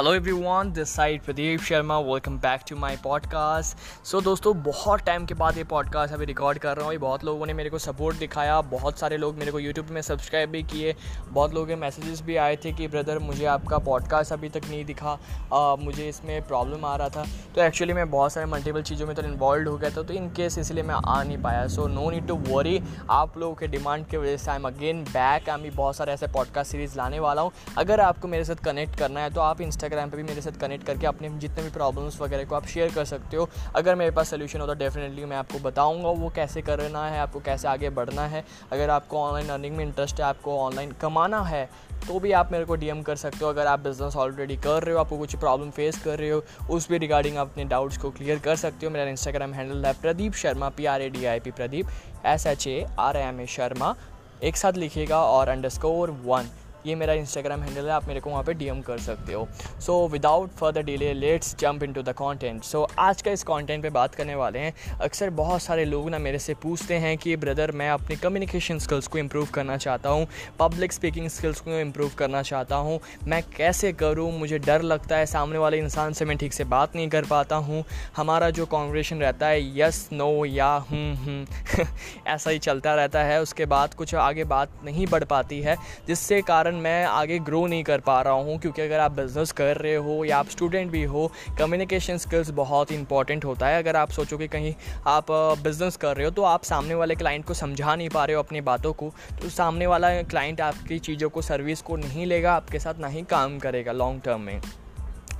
Hello everyone this side Pradeep Sharma welcome back to my podcast so दोस्तों बहुत time के बाद ये पॉडकास्ट अभी रिकॉर्ड कर रहा हूँ। बहुत लोगों ने मेरे को सपोर्ट दिखाया बहुत सारे लोग मेरे को यूट्यूब में सब्सक्राइब भी किए बहुत लोगों के मैसेजेस भी आए थे कि ब्रदर मुझे आपका पॉडकास्ट अभी तक नहीं दिखा आ, मुझे इसमें प्रॉब्लम आ रहा था। तो एक्चुअली मैं बहुत सारे मल्टीपल चीज़ों में तो इन्वॉल्व हो गया था तो इन केस इसलिए मैं आ नहीं पाया। So no need to worry आप लोगों के डिमांड की वजह से I am again back I भी बहुत सारे ऐसे पॉडकास्ट सीरीज़ लाने वाला हूँ। अगर आपको मेरे साथ कनेक्ट करना है तो आप इंस्टाग्राम पर भी मेरे साथ कनेक्ट करके अपने जितने भी प्रॉब्लम्स वगैरह को आप शेयर कर सकते हो। अगर मेरे पास सोल्यूशन होता डेफिनेटली मैं आपको बताऊँगा वो कैसे करना है, आपको कैसे आगे बढ़ना है। अगर आपको ऑनलाइन अर्निंग में इंटरेस्ट है, आपको ऑनलाइन कमाना है तो भी आप मेरे को डीएम कर सकते हो। अगर आप बिज़नेस ऑलरेडी कर रहे हो, आपको कुछ प्रॉब्लम फेस कर रहे हो, उस भी रिगार्डिंग आप अपने डाउट्स को क्लियर कर सकते हो। मेरा इंस्टाग्राम हैंडल है Pradeep Sharma P R A D I P Pradeep S H A R M A Sharma. एक साथ लिखिएगा और अंडरस्कोर वन ये मेरा इंस्टाग्राम हैंडल है, आप मेरे को वहाँ पे डीएम कर सकते हो। So without further delay let's jump into the content so आज का इस कंटेंट पे बात करने वाले हैं। अक्सर बहुत सारे लोग ना मेरे से पूछते हैं कि, ब्रदर, मैं अपनी कम्युनिकेशन स्किल्स को इम्प्रूव करना चाहता हूँ। पब्लिक स्पीकिंग स्किल्स को इम्प्रूव करना चाहता हूँ। मैं कैसे करूँ? मुझे डर लगता है। सामने वाले इंसान से मैं ठीक से बात नहीं कर पाता हूँ। हमारा जो कॉन्वर्जेशन रहता है यस नो या हूँ हूँ ऐसा ही चलता रहता है। उसके बाद कुछ आगे बात नहीं बढ़ पाती है, जिससे कारण कारण मैं आगे ग्रो नहीं कर पा रहा हूँ, क्योंकि अगर आप बिज़नेस कर रहे हो या आप स्टूडेंट भी हो कम्युनिकेशन स्किल्स बहुत ही इंपॉर्टेंट होता है। अगर आप सोचो कि कहीं आप बिज़नेस कर रहे हो तो आप सामने वाले क्लाइंट को समझा नहीं पा रहे हो अपनी बातों को तो सामने वाला क्लाइंट आपकी चीज़ों को सर्विस को नहीं लेगा, आपके साथ ना ही काम करेगा लॉन्ग टर्म में।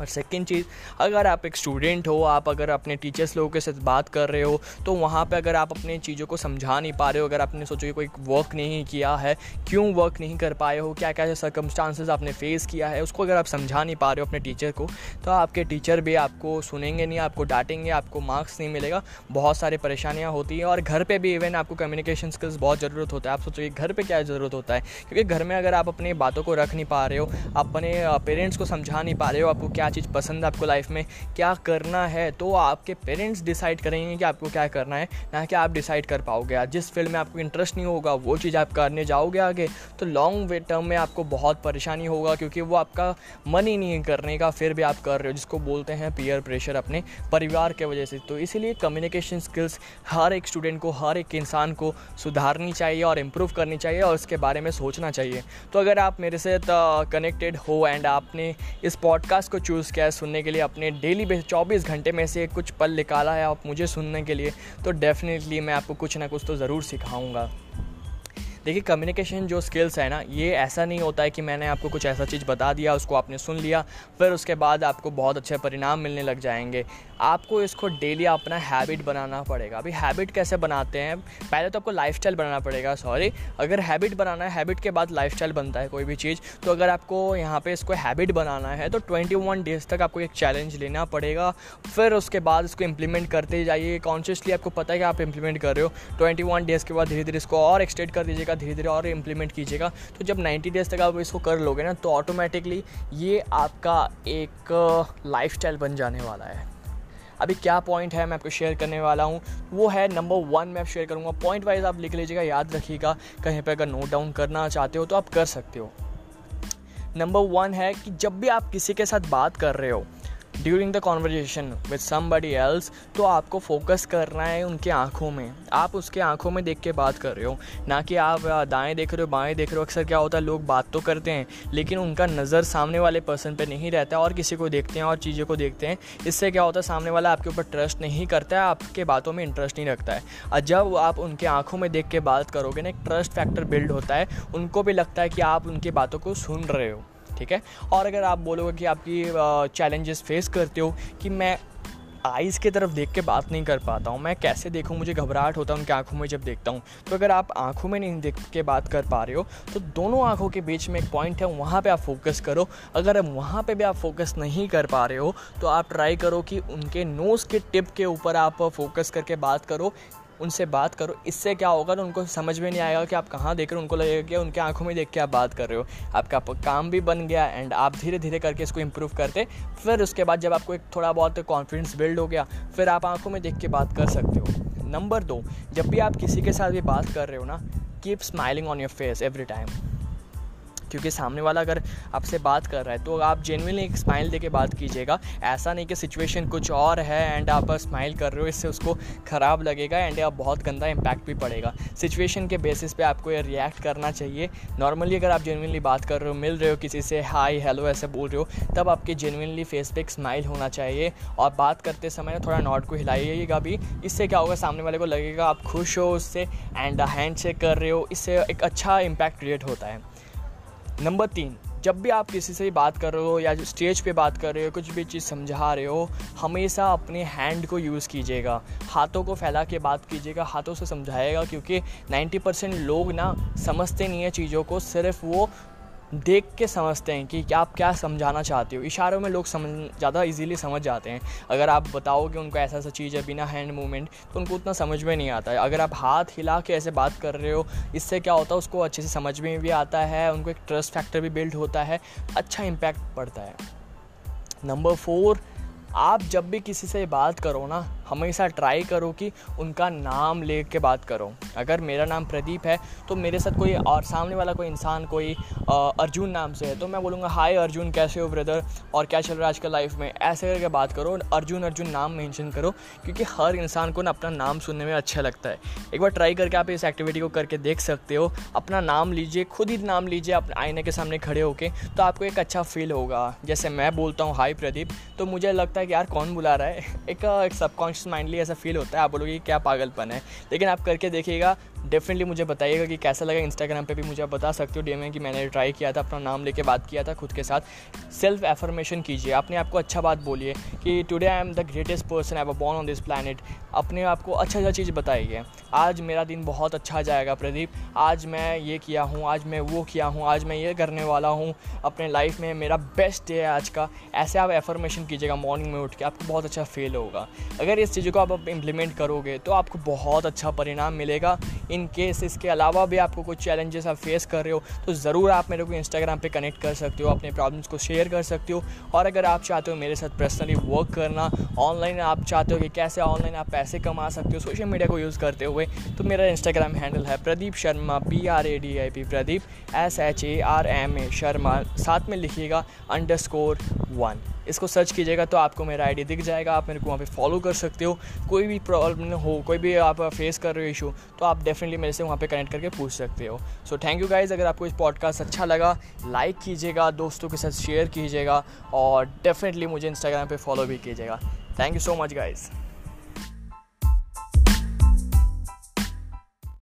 और सेकेंड चीज़, अगर आप एक स्टूडेंट हो, आप अगर अपने टीचर्स लोगों के साथ बात कर रहे हो तो वहाँ पर अगर आप अपनी चीज़ों को समझा नहीं पा रहे हो, अगर आपने सोचो कि कोई वर्क नहीं किया है, क्यों वर्क नहीं कर पाए हो क्या क्या सर्कमस्टांसेस आपने फेस किया है, उसको अगर आप समझा नहीं पा रहे हो अपने टीचर को तो आपके टीचर भी आपको सुनेंगे नहीं, आपको डांटेंगे, आपको मार्क्स नहीं मिलेगा, बहुत सारी परेशानियाँ होती हैं, और घर पर भी इवन आपको कम्युनिकेशन स्किल्स बहुत ज़रूरत होता है। आप सोचो कि घर पर क्या ज़रूरत होता है? क्योंकि घर में अगर आप अपनी बातों को रख नहीं पा रहे हो, अपने पेरेंट्स को समझा नहीं पा रहे हो, आपको क्या चीज़ पसंद है आपको लाइफ में क्या करना है तो आपके पेरेंट्स डिसाइड करेंगे कि आपको क्या करना है, ना कि आप डिसाइड कर पाओगे। जिस फ़ील्ड में आपको इंटरेस्ट नहीं होगा, वो चीज़ आप करने जाओगे आगे तो लॉन्ग वे टर्म में आपको बहुत परेशानी होगा, क्योंकि वो आपका मन ही नहीं करने का, फिर भी आप कर रहे हो, जिसको बोलते हैं पीयर प्रेशर अपने परिवार के वजह से। तो इसीलिए कम्युनिकेशन स्किल्स हर एक स्टूडेंट को, हर एक इंसान को सुधारनी चाहिए और इम्प्रूव करनी चाहिए और उसके बारे में सोचना चाहिए। तो अगर आप मेरे से कनेक्टेड हो एंड आपने इस पॉडकास्ट को चूज़ चूज़ क्या है, सुनने के लिए अपने डेली बेस चौबीस घंटे में से कुछ पल निकाला है आप मुझे सुनने के लिए तो डेफ़िनेटली मैं आपको कुछ ना कुछ तो ज़रूर सिखाऊँगा। देखिए कम्युनिकेशन जो स्किल्स है ना, ये ऐसा नहीं होता है कि मैंने आपको कुछ ऐसा चीज़ बता दिया, उसको आपने सुन लिया, फिर उसके बाद आपको बहुत अच्छे परिणाम मिलने लग जाएँगे। आपको इसको डेली अपना हैबिट बनाना पड़ेगा। अभी हैबिट कैसे बनाते हैं? पहले तो आपको लाइफ बनाना पड़ेगा सॉरी अगर हैबिट बनाना है हैबिट के बाद लाइफ बनता है कोई भी चीज़ तो अगर आपको यहाँ पर इसको हैबिट बनाना है तो ट्वेंटी वन डेज़ तक आपको एक चैलेंज लेना पड़ेगा। फिर उसके बाद इसको इम्प्लीमेंट करते जाइए। कॉन्शियसली आपको पता है कि आप इम्प्लीमेंट कर रहे हो। ट्वेंटी वन डेज़ के बाद धीरे धीरे इसको और एक्सटेंड कर दीजिएगा धीरे धीरे और इम्प्लीमेंट कीजिएगा। तो जब 90 डेज़ तक आप इसको कर लोगे ना तो ऑटोमेटिकली ये आपका एक लाइफ बन जाने वाला है। अभी क्या पॉइंट है, मैं आपको शेयर करने वाला हूँ। वो है नंबर वन मैं शेयर करूँगा। पॉइंट वाइज आप लिख लीजिएगा, याद रखिएगा। कहीं पर अगर नोट डाउन करना चाहते हो तो आप कर सकते हो। नंबर वन है कि जब भी आप किसी के साथ बात कर रहे हो during the conversation with somebody else तो आपको फोकस करना है उनके आँखों में। आप उसके आँखों में देख के बात कर रहे हो। ना कि आप दाएँ देख रहे हो, बाएँ देख रहे हो, अक्सर क्या होता है, लोग बात तो करते हैं, लेकिन उनका नज़र सामने वाले पर्सन पे नहीं रहता और किसी को देखते हैं और चीज़ों को देखते हैं। इससे क्या होता है, सामने वाला आपके ऊपर ट्रस्ट नहीं करता है, आपके बातों में इंटरेस्ट नहीं रखता है। और जब आप उनके आँखों में देख के बात करोगे ना, एक ट्रस्ट फैक्टर बिल्ड होता है। उनको भी लगता है कि आप उनकी बातों को सुन रहे हो। ठीक है? और अगर आप बोलोगे कि आपकी चैलेंजेस फेस करते हो कि मैं आइज़ की तरफ़ देख के बात नहीं कर पाता हूँ, मैं कैसे देखूँ? मुझे घबराहट होता है उनकी आँखों में जब देखता हूँ। तो अगर आप आँखों में नहीं देख के बात कर पा रहे हो तो दोनों आँखों के बीच में एक पॉइंट है, वहाँ पे आप फोकस करो। अगर वहाँ पे भी आप फोकस नहीं कर पा रहे हो तो आप ट्राई करो कि उनके नोज़ के टिप के ऊपर आप फोकस करके बात करो। उनसे बात करो। इससे क्या होगा ना, उनको समझ में नहीं आएगा कि आप कहाँ देख रहे हो, उनको लगेगा कि उनके आँखों में देख के आप बात कर रहे हो। आपका काम भी बन गया एंड आप धीरे धीरे करके इसको इम्प्रूव करते, फिर उसके बाद जब आपको एक थोड़ा बहुत कॉन्फिडेंस बिल्ड हो गया, फिर आप आँखों में देख के बात कर सकते हो। नंबर दो, जब भी आप किसी के साथ भी बात कर रहे हो ना keep smiling on your face every time क्योंकि सामने वाला अगर आपसे बात कर रहा है तो आप जेनविनली एक स्माइल दे के बात कीजिएगा। ऐसा नहीं कि सिचुएशन कुछ और है एंड आप स्माइल कर रहे हो, इससे उसको ख़राब लगेगा एंड आप बहुत गंदा इम्पैक्ट भी पड़ेगा। सिचुएशन के बेसिस पे आपको ये रिएक्ट करना चाहिए। नॉर्मली अगर आप जेनविनली बात कर रहे हो, मिल रहे हो, किसी से हाई हेलो ऐसे बोल रहे हो, तब आपके जेनविनली फेस पे एक स्माइल होना चाहिए। और बात करते समय थोड़ा नॉट को हिलाइएगा भी। इससे क्या होगा, सामने वाले को लगेगा आप खुश हो उससे एंड हैंड शेक कर रहे हो। इससे एक अच्छा इम्पैक्ट क्रिएट होता है। नंबर तीन, जब भी आप किसी से बात कर रहे हो या स्टेज पे बात कर रहे हो, कुछ भी चीज़ समझा रहे हो, हमेशा अपने हैंड को यूज़ कीजिएगा। हाथों को फैला के बात कीजिएगा, हाथों से समझाएगा क्योंकि 90 परसेंट लोग ना समझते नहीं है चीज़ों को, सिर्फ़ वो देख के समझते हैं कि आप क्या समझाना चाहते हो। इशारों में लोग समझ, ज़्यादा इजीली समझ जाते हैं। अगर आप बताओ कि उनको ऐसा ऐसा चीज़ है बिना हैंड मूवमेंट तो उनको उतना समझ में नहीं आता है। अगर आप हाथ हिला के ऐसे बात कर रहे हो, इससे क्या होता है, उसको अच्छे से समझ में भी आता है, उनको एक ट्रस्ट फैक्टर भी बिल्ड होता है अच्छा इम्पैक्ट पड़ता है। नंबर फोर आप जब भी किसी से बात करो ना हमेशा ट्राई करो कि उनका नाम ले के बात करो। अगर मेरा नाम प्रदीप है तो मेरे साथ कोई और सामने वाला कोई इंसान, कोई अर्जुन नाम से है तो मैं बोलूँगा हाय अर्जुन, कैसे हो ब्रदर और क्या चल रहा है आज आजकल लाइफ में? ऐसे करके बात करो, अर्जुन अर्जुन नाम मेंशन करो, क्योंकि हर इंसान को ना अपना नाम सुनने में अच्छा लगता है। एक बार ट्राई करके आप इस एक्टिविटी को करके देख सकते हो। अपना नाम लीजिए, खुद ही नाम लीजिए, अपने आईने के सामने खड़े होके तो आपको एक अच्छा फील होगा। जैसे मैं बोलता हूँ हाई प्रदीप। तो मुझे लगता है कि यार कौन बुला रहा है? एक एक सबकॉन्शियस सबकॉन्शियस माइंडली ऐसा फील होता है, आप बोलोगे क्या पागलपन है। लेकिन आप करके देखिएगा डेफिनेटली मुझे बताइएगा कि कैसा लगा इंस्टाग्राम पे भी, मुझे आप बता सकते हो डी में कि मैंने ट्राई किया था, अपना नाम लेके बात किया था खुद के साथ। सेल्फ एफर्मेशन कीजिए अपने आपको अच्छा बात बोलिए कि today I am the greatest person I born on this planet अपने आपको अच्छा अच्छा चीज़ बताइए आज मेरा दिन बहुत अच्छा जाएगा, प्रदीप। आज मैं ये किया हूँ, आज मैं वो किया हूँ, आज मैं ये करने वाला हूँ। अपने लाइफ में मेरा बेस्ट डे है आज का। ऐसे आप एफर्मेशन कीजिएगा मॉर्निंग में उठ के, आपको बहुत अच्छा फील होगा। अगर इस चीज़ों को आप इम्प्लीमेंट करोगे तो आपको बहुत अच्छा परिणाम मिलेगा। इन केस इसके अलावा भी आपको कुछ चैलेंजेस आप फेस कर रहे हो तो ज़रूर आप मेरे को इंस्टाग्राम पे कनेक्ट कर सकते हो, अपने प्रॉब्लम्स को शेयर कर सकते हो। और अगर आप चाहते हो मेरे साथ पर्सनली वर्क करना ऑनलाइन आप चाहते हो कि कैसे ऑनलाइन आप पैसे कमा सकते हो सोशल मीडिया को यूज़ करते हुए। तो मेरा इंस्टाग्राम हैंडल है Pradeep Sharma P R A D I P Pradeep S H A R M A Sharma. साथ में लिखिएगा अंडर स्कोर वन इसको सर्च कीजिएगा तो आपको मेरा आईडी दिख जाएगा। आप मेरे को वहाँ पे फॉलो कर सकते हो। कोई भी प्रॉब्लम हो, कोई भी आप फेस कर रहे हो इशू तो आप डेफिनेटली मेरे से वहाँ पे कनेक्ट करके पूछ सकते हो। सो थैंक यू गाइज़ अगर आपको इस पॉडकास्ट अच्छा लगा लाइक कीजिएगा, दोस्तों के साथ शेयर कीजिएगा और डेफिनेटली मुझे इंस्टाग्राम पर फॉलो भी कीजिएगा। Thank you so much guys